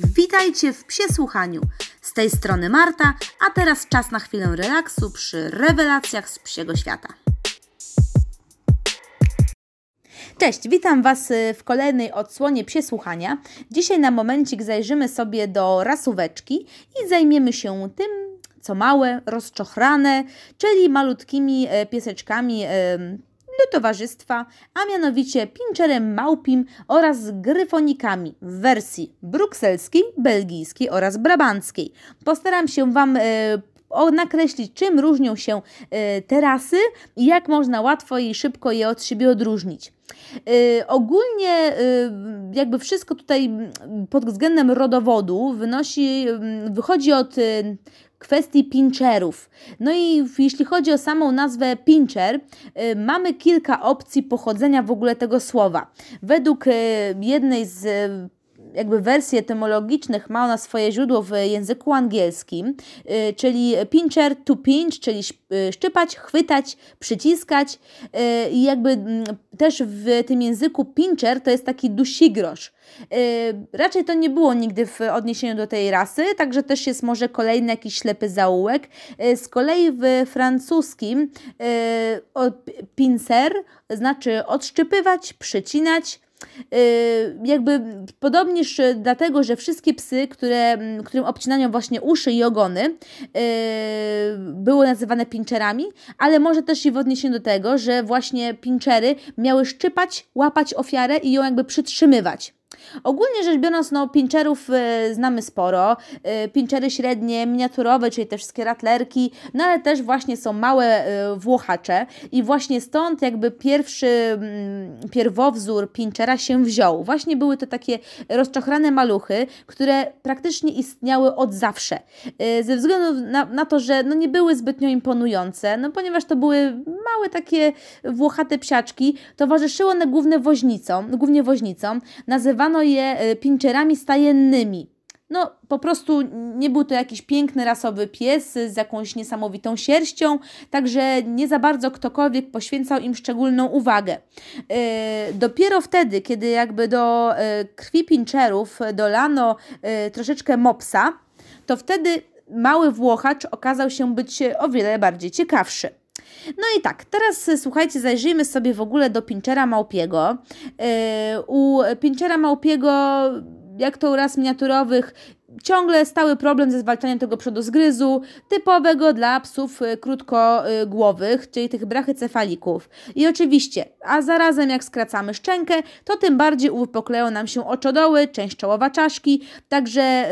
Witajcie w Psiesłuchaniu. Z tej strony Marta, a teraz czas na chwilę relaksu przy rewelacjach z psiego świata. Cześć, witam Was w kolejnej odsłonie Psiesłuchania. Dzisiaj na momencik zajrzymy sobie do rasóweczki i zajmiemy się tym, co małe, rozczochrane, czyli malutkimi e, pieseczkami do towarzystwa, a mianowicie pinczerem małpim oraz gryfonikami w wersji brukselskiej, belgijskiej oraz brabanckiej. Postaram się Wam e, nakreślić, czym różnią się e, te rasy i jak można łatwo i szybko je od siebie odróżnić. Yy, ogólnie jakby wszystko tutaj pod względem rodowodu wynosi, wychodzi od kwestii pincherów. No i jeśli chodzi o samą nazwę pincher, y, mamy kilka opcji pochodzenia w ogóle tego słowa. Według y, jednej z jakby wersji etymologicznych ma ona swoje źródło w języku angielskim, y, czyli pincher to pinch, czyli y, szczypać, chwytać, przyciskać y, i jakby mm, też w tym języku pincher to jest taki dusigrosz. Raczej to nie było nigdy w odniesieniu do tej rasy, także też jest może kolejny jakiś ślepy zaułek. Z kolei w francuskim pincer znaczy odszczypywać, przycinać, jakby podobnież dlatego, że wszystkie psy, które, którym obcinano właśnie uszy i ogony, y, były nazywane pinczerami, ale może też i w odniesieniu do tego, że właśnie pinchery miały szczypać, łapać ofiarę i ją jakby przytrzymywać. Ogólnie rzecz biorąc, no, pincherów y, znamy sporo. Y, pinchery średnie, miniaturowe, czyli te wszystkie ratlerki, no ale też właśnie są małe y, włochacze i właśnie stąd jakby pierwszy y, pierwowzór pinchera się wziął. Właśnie były to takie rozczochrane maluchy, które praktycznie istniały od zawsze. Y, ze względu na, na, to, że no, nie były zbytnio imponujące, no ponieważ to były małe takie włochate psiaczki, towarzyszyły one głównie woźnicom, głównie woźnicom, nazywano nazwano je e, pinczerami stajennymi. No, po prostu nie był to jakiś piękny rasowy pies z jakąś niesamowitą sierścią, także nie za bardzo ktokolwiek poświęcał im szczególną uwagę. E, dopiero wtedy, kiedy jakby do e, krwi pinczerów dolano troszeczkę mopsa, to wtedy mały włochacz okazał się być o wiele bardziej ciekawszy. No i tak, teraz e, słuchajcie, zajrzyjmy sobie w ogóle do Pinchera Małpiego. E, u Pinchera Małpiego jak to u ras miniaturowych ciągle stały problem ze zwalczaniem tego zgryzu, typowego dla psów y, krótkogłowych, czyli tych brachycefalików. I oczywiście, a zarazem jak skracamy szczękę, to tym bardziej uwypokleją nam się oczodoły, część czołowa czaszki, także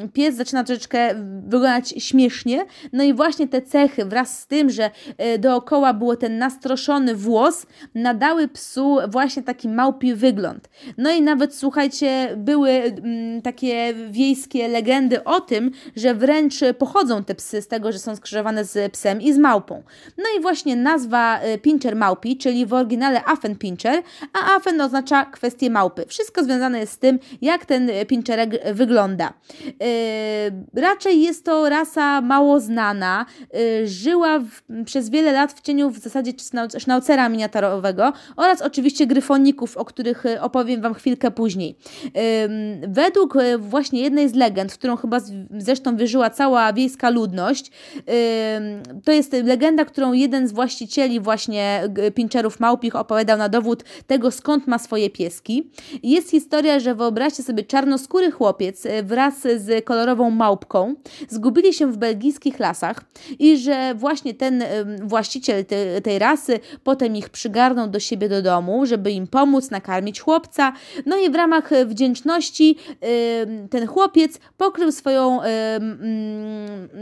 ym, pies zaczyna troszeczkę wyglądać śmiesznie. No i właśnie te cechy wraz z tym, że y, dookoła było ten nastroszony włos, nadały psu właśnie taki małpi wygląd. No i nawet słuchajcie, były ym, takie wiejskie brytyjskie legendy o tym, że wręcz pochodzą te psy z tego, że są skrzyżowane z psem i z małpą. No i właśnie nazwa y, Pincher małpi, czyli w oryginale Affen Pincher, a Affen oznacza kwestię małpy. Wszystko związane jest z tym, jak ten pincherek wygląda. Yy, raczej jest to rasa mało znana, yy, żyła w, przez wiele lat w cieniu w zasadzie sznaucera miniaturowego oraz oczywiście gryfoników, o których y, opowiem Wam chwilkę później. Yy, według y, właśnie jednej z legend, którą chyba zresztą wierzyła cała wiejska ludność. To jest legenda, którą jeden z właścicieli właśnie pinczerów małpich opowiadał na dowód tego, skąd ma swoje pieski. Jest historia, że wyobraźcie sobie czarnoskóry chłopiec y, wraz z kolorową małpką zgubili się w belgijskich lasach i że właśnie ten właściciel te, tej rasy potem ich przygarnął do siebie do domu, żeby im pomóc, nakarmić chłopca. No i w ramach wdzięczności ten chłopiec chłopiec pokrył swoją,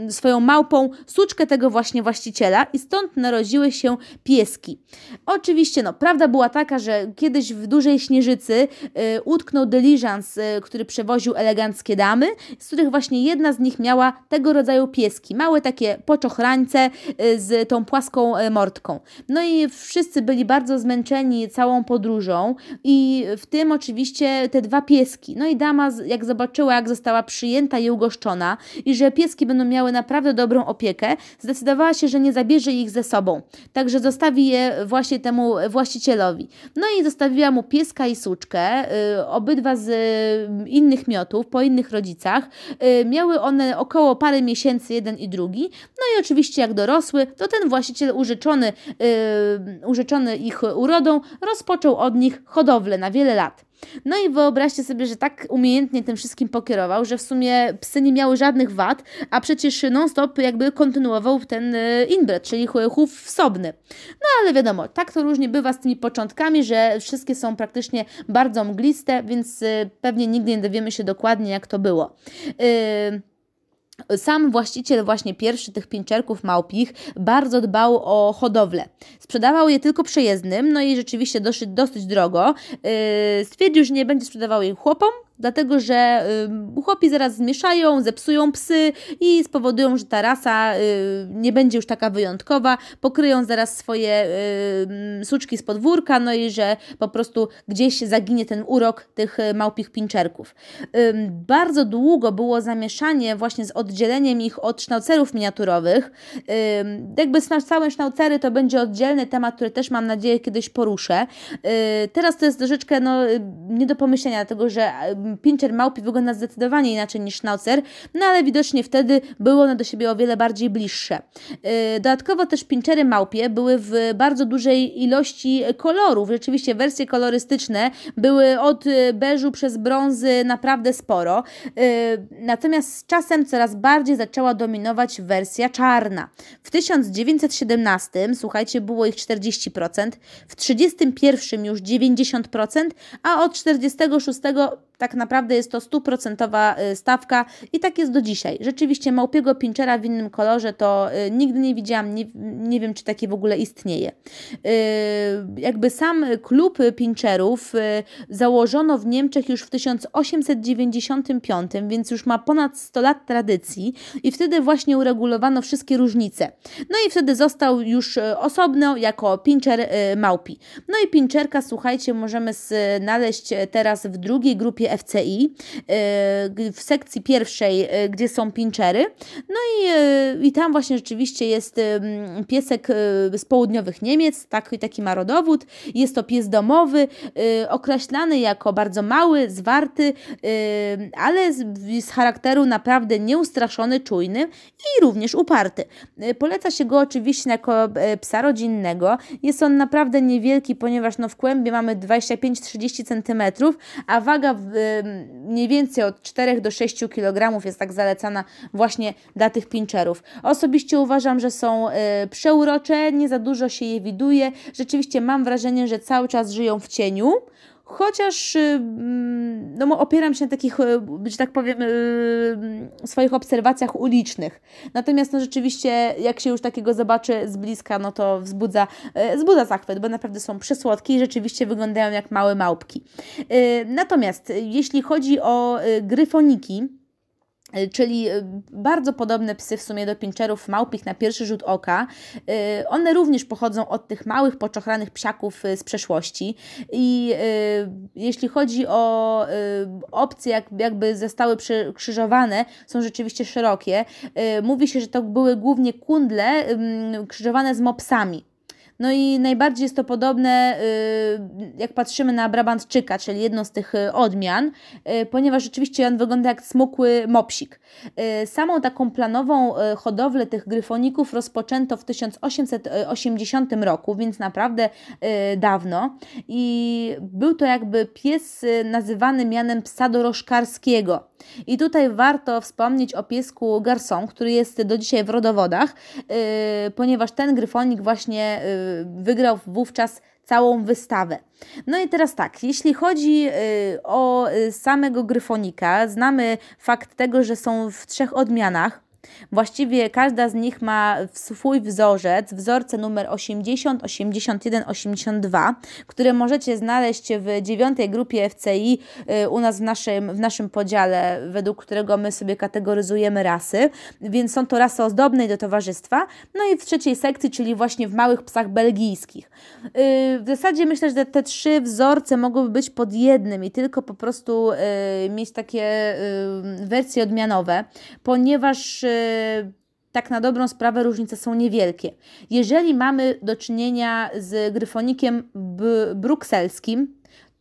yy, swoją małpą suczkę tego właśnie właściciela i stąd narodziły się pieski. Oczywiście, no, prawda była taka, że kiedyś w dużej śnieżycy yy, utknął dyliżans, yy, który przewoził eleganckie damy, z których właśnie jedna z nich miała tego rodzaju pieski. Małe takie poczochrańce yy, z tą płaską mordką. No i wszyscy byli bardzo zmęczeni całą podróżą i w tym oczywiście te dwa pieski. No i dama, jak zobaczyła, jak została została przyjęta i ugoszczona i że pieski będą miały naprawdę dobrą opiekę, zdecydowała się, że nie zabierze ich ze sobą. Także zostawi je właśnie temu właścicielowi. No i zostawiła mu pieska i suczkę, y, obydwa z y, innych miotów, po innych rodzicach. Y, miały one około parę miesięcy, jeden i drugi. No i oczywiście jak dorosły, to ten właściciel użyczony, użyczony ich urodą rozpoczął od nich hodowlę na wiele lat. No i wyobraźcie sobie, że tak umiejętnie tym wszystkim pokierował, że w sumie psy nie miały żadnych wad, a przecież non-stop jakby kontynuował ten y, inbred, czyli chów wsobny. No ale wiadomo, tak to różnie bywa z tymi początkami, że wszystkie są praktycznie bardzo mgliste, więc y, pewnie nigdy nie dowiemy się dokładnie jak to było. Yy... Sam właściciel właśnie pierwszy tych pięczerków małpich bardzo dbał o hodowlę. Sprzedawał je tylko przejezdnym, no i rzeczywiście dosyć, dosyć drogo. Yy, stwierdził, że nie będzie sprzedawał jej chłopom, dlatego że y, chłopi zaraz zmieszają, zepsują psy i spowodują, że ta rasa y, nie będzie już taka wyjątkowa, pokryją zaraz swoje y, suczki z podwórka, no i że po prostu gdzieś zaginie ten urok tych małpich pinczerków. Bardzo długo było zamieszanie właśnie z oddzieleniem ich od sznaucerów miniaturowych. Jakby całe sznaucery to będzie oddzielny temat, który też mam nadzieję kiedyś poruszę. Teraz to jest troszeczkę no, nie do pomyślenia, dlatego że Pincher małpi wygląda zdecydowanie inaczej niż Schnauzer, no ale widocznie wtedy były one do siebie o wiele bardziej bliższe. Y, dodatkowo też Pinchery małpie były w bardzo dużej ilości kolorów. Rzeczywiście wersje kolorystyczne były od beżu przez brązy naprawdę sporo. Y, natomiast z czasem coraz bardziej zaczęła dominować wersja czarna. W 1917, słuchajcie, było ich 40%, w 1931 już 90%, a od 46 tak naprawdę jest to stuprocentowa y, stawka i tak jest do dzisiaj. Rzeczywiście małpiego pinczera w innym kolorze to y, nigdy nie widziałam, nie, nie wiem czy takie w ogóle istnieje. Y, jakby sam klub pinczerów założono w Niemczech już w 1895, więc już ma ponad 100 lat tradycji i wtedy właśnie uregulowano wszystkie różnice. No i wtedy został już osobno jako pinczer małpi. No i pinczerka, słuchajcie, możemy znaleźć teraz w drugiej grupie FCI y, w sekcji pierwszej, y, gdzie są pinchery. No i, y, i tam właśnie rzeczywiście jest piesek z południowych Niemiec, taki, taki ma rodowód. Jest to pies domowy, określany jako bardzo mały, zwarty, ale z, z charakteru naprawdę nieustraszony, czujny i również uparty. Poleca się go oczywiście jako psa rodzinnego. Jest on naprawdę niewielki, ponieważ no w kłębie mamy 25-30 cm, a waga mniej więcej od 4 do 6 kg jest tak zalecana właśnie dla tych pincherów. Osobiście uważam, że są y, przeurocze, nie za dużo się je widuje. Rzeczywiście mam wrażenie, że cały czas żyją w cieniu chociaż y, no, opieram się na takich, y, że tak powiem, swoich obserwacjach ulicznych. Natomiast no, rzeczywiście, jak się już takiego zobaczy z bliska, no to wzbudza, wzbudza zachwyt, bo naprawdę są przysłodkie i rzeczywiście wyglądają jak małe małpki. Natomiast jeśli chodzi o gryfoniki, czyli e, bardzo podobne psy w sumie do pinczerów małpich na pierwszy rzut oka. E, one również pochodzą od tych małych, poczochranych psiaków z przeszłości i jeśli chodzi o opcje, jak, jakby zostały krzyżowane, są rzeczywiście szerokie. Mówi się, że to były głównie kundle krzyżowane z mopsami. No i najbardziej jest to podobne, y, jak patrzymy na Brabantczyka, czyli jedną z tych y, odmian, y, ponieważ rzeczywiście on wygląda jak smukły mopsik. Samą taką planową hodowlę tych gryfoników rozpoczęto w 1880 roku, więc naprawdę dawno. I był to jakby pies nazywany mianem psa dorożkarskiego. I tutaj warto wspomnieć o piesku Garçon, który jest do dzisiaj w rodowodach, ponieważ ten gryfonik właśnie wygrał wówczas całą wystawę. No i teraz tak, jeśli chodzi y, o y, samego gryfonika, znamy fakt tego, że są w trzech odmianach. Właściwie każda z nich ma swój wzorzec, wzorce numer 80, 81, 82, które możecie znaleźć w dziewiątej grupie FCI y, u nas w naszym, w naszym podziale, według którego my sobie kategoryzujemy rasy, więc są to rasy ozdobne do towarzystwa. No i w trzeciej sekcji, czyli właśnie w małych psach belgijskich. Y, w zasadzie myślę, że te trzy wzorce mogłyby być pod jednym i tylko po prostu y, mieć takie wersje odmianowe, ponieważ tak na dobrą sprawę różnice są niewielkie. Jeżeli mamy do czynienia z gryfonikiem brukselskim,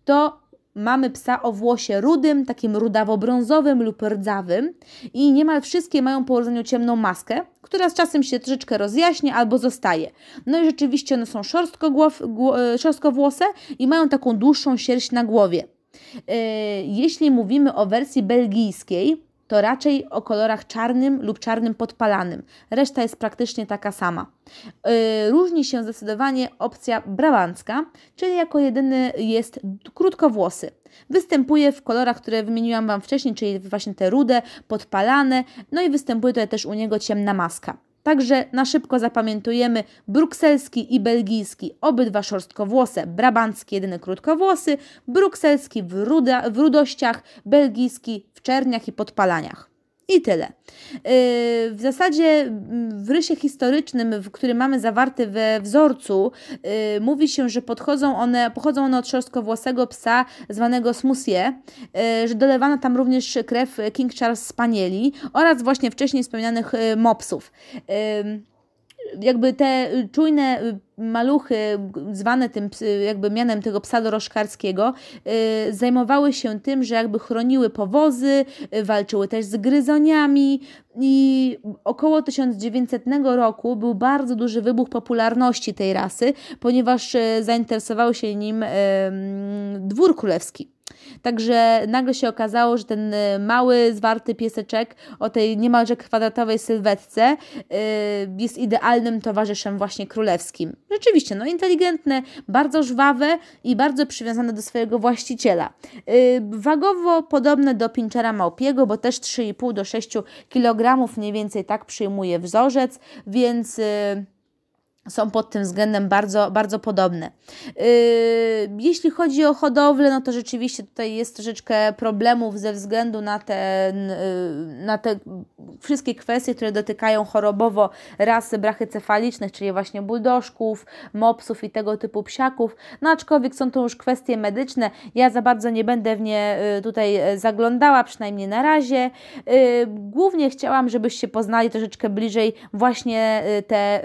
to mamy psa o włosie rudym, takim rudawo-brązowym lub rdzawym i niemal wszystkie mają po urodzeniu ciemną maskę, która z czasem się troszeczkę rozjaśnia albo zostaje. No i rzeczywiście one są e, szorstkowłose i mają taką dłuższą sierść na głowie. E, jeśli mówimy o wersji belgijskiej, to raczej o kolorach czarnym lub czarnym podpalanym. Reszta jest praktycznie taka sama. Yy, różni się zdecydowanie opcja brabancka, czyli jako jedyny jest krótkowłosy. Występuje w kolorach, które wymieniłam Wam wcześniej, czyli właśnie te rude, podpalane, no i występuje tutaj też u niego ciemna maska. Także na szybko zapamiętujemy brukselski i belgijski, obydwa szorstkowłose, brabancki jedyny krótkowłosy, brukselski w, ruda, w rudościach, belgijski w czerniach i podpalaniach. I tyle. Yy, w zasadzie mm, w rysie historycznym, w którym mamy zawarty we wzorcu, yy, mówi się, że podchodzą one, pochodzą one od szorstkowłosego psa zwanego Smusie, yy, że dolewano tam również krew King Charles Spanieli oraz właśnie wcześniej wspomnianych mopsów jakby te czujne maluchy, zwane tym jakby mianem tego psa dorożkarskiego, y, zajmowały się tym, że jakby chroniły powozy, y, walczyły też z gryzoniami i około 1900 roku był bardzo duży wybuch popularności tej rasy, ponieważ y, zainteresował się nim dwór królewski. Także nagle się okazało, że ten y, mały, zwarty pieseczek o tej niemalże kwadratowej sylwetce yy, jest idealnym towarzyszem właśnie królewskim. Rzeczywiście, no inteligentne, bardzo żwawe i bardzo przywiązane do swojego właściciela. Yy, wagowo podobne do pinczera małpiego, bo też 3,5 do 6 kg mniej więcej tak przyjmuje wzorzec, więc... Yy, są pod tym względem bardzo, bardzo podobne. Yy, jeśli chodzi o hodowlę, no to rzeczywiście tutaj jest troszeczkę problemów ze względu na te, yy, na te wszystkie kwestie, które dotykają chorobowo rasy brachycefalicznych, czyli właśnie buldożków, mopsów i tego typu psiaków. No aczkolwiek są to już kwestie medyczne. Ja za bardzo nie będę w nie yy, tutaj zaglądała, przynajmniej na razie. Głównie chciałam, żebyście poznali troszeczkę bliżej właśnie te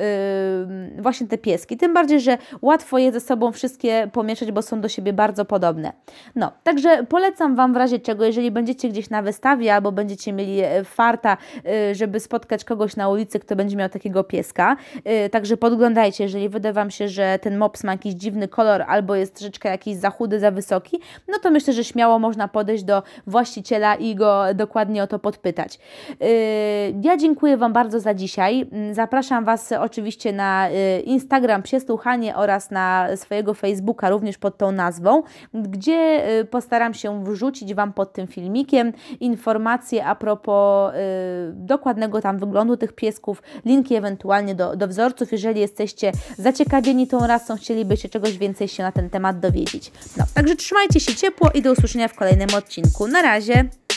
właśnie te pieski. Tym bardziej, że łatwo je ze sobą wszystkie pomieszać, bo są do siebie bardzo podobne. No, także polecam Wam w razie czego, jeżeli będziecie gdzieś na wystawie albo będziecie mieli e, farta, e, żeby spotkać kogoś na ulicy, kto będzie miał takiego pieska. E, także podglądajcie, jeżeli wyda Wam się, że ten mops ma jakiś dziwny kolor albo jest troszeczkę jakiś za chudy, za wysoki, no to myślę, że śmiało można podejść do właściciela i go dokładnie o to podpytać. Ja dziękuję Wam bardzo za dzisiaj. Mm, zapraszam Was oczywiście na Instagram Psie Słuchanie oraz na swojego Facebooka również pod tą nazwą, gdzie y, postaram się wrzucić Wam pod tym filmikiem informacje a propos y, dokładnego tam wyglądu tych piesków, linki ewentualnie do, do wzorców, jeżeli jesteście zaciekawieni tą rasą, chcielibyście czegoś więcej się na ten temat dowiedzieć. No, także trzymajcie się ciepło i do usłyszenia w kolejnym odcinku. Na razie!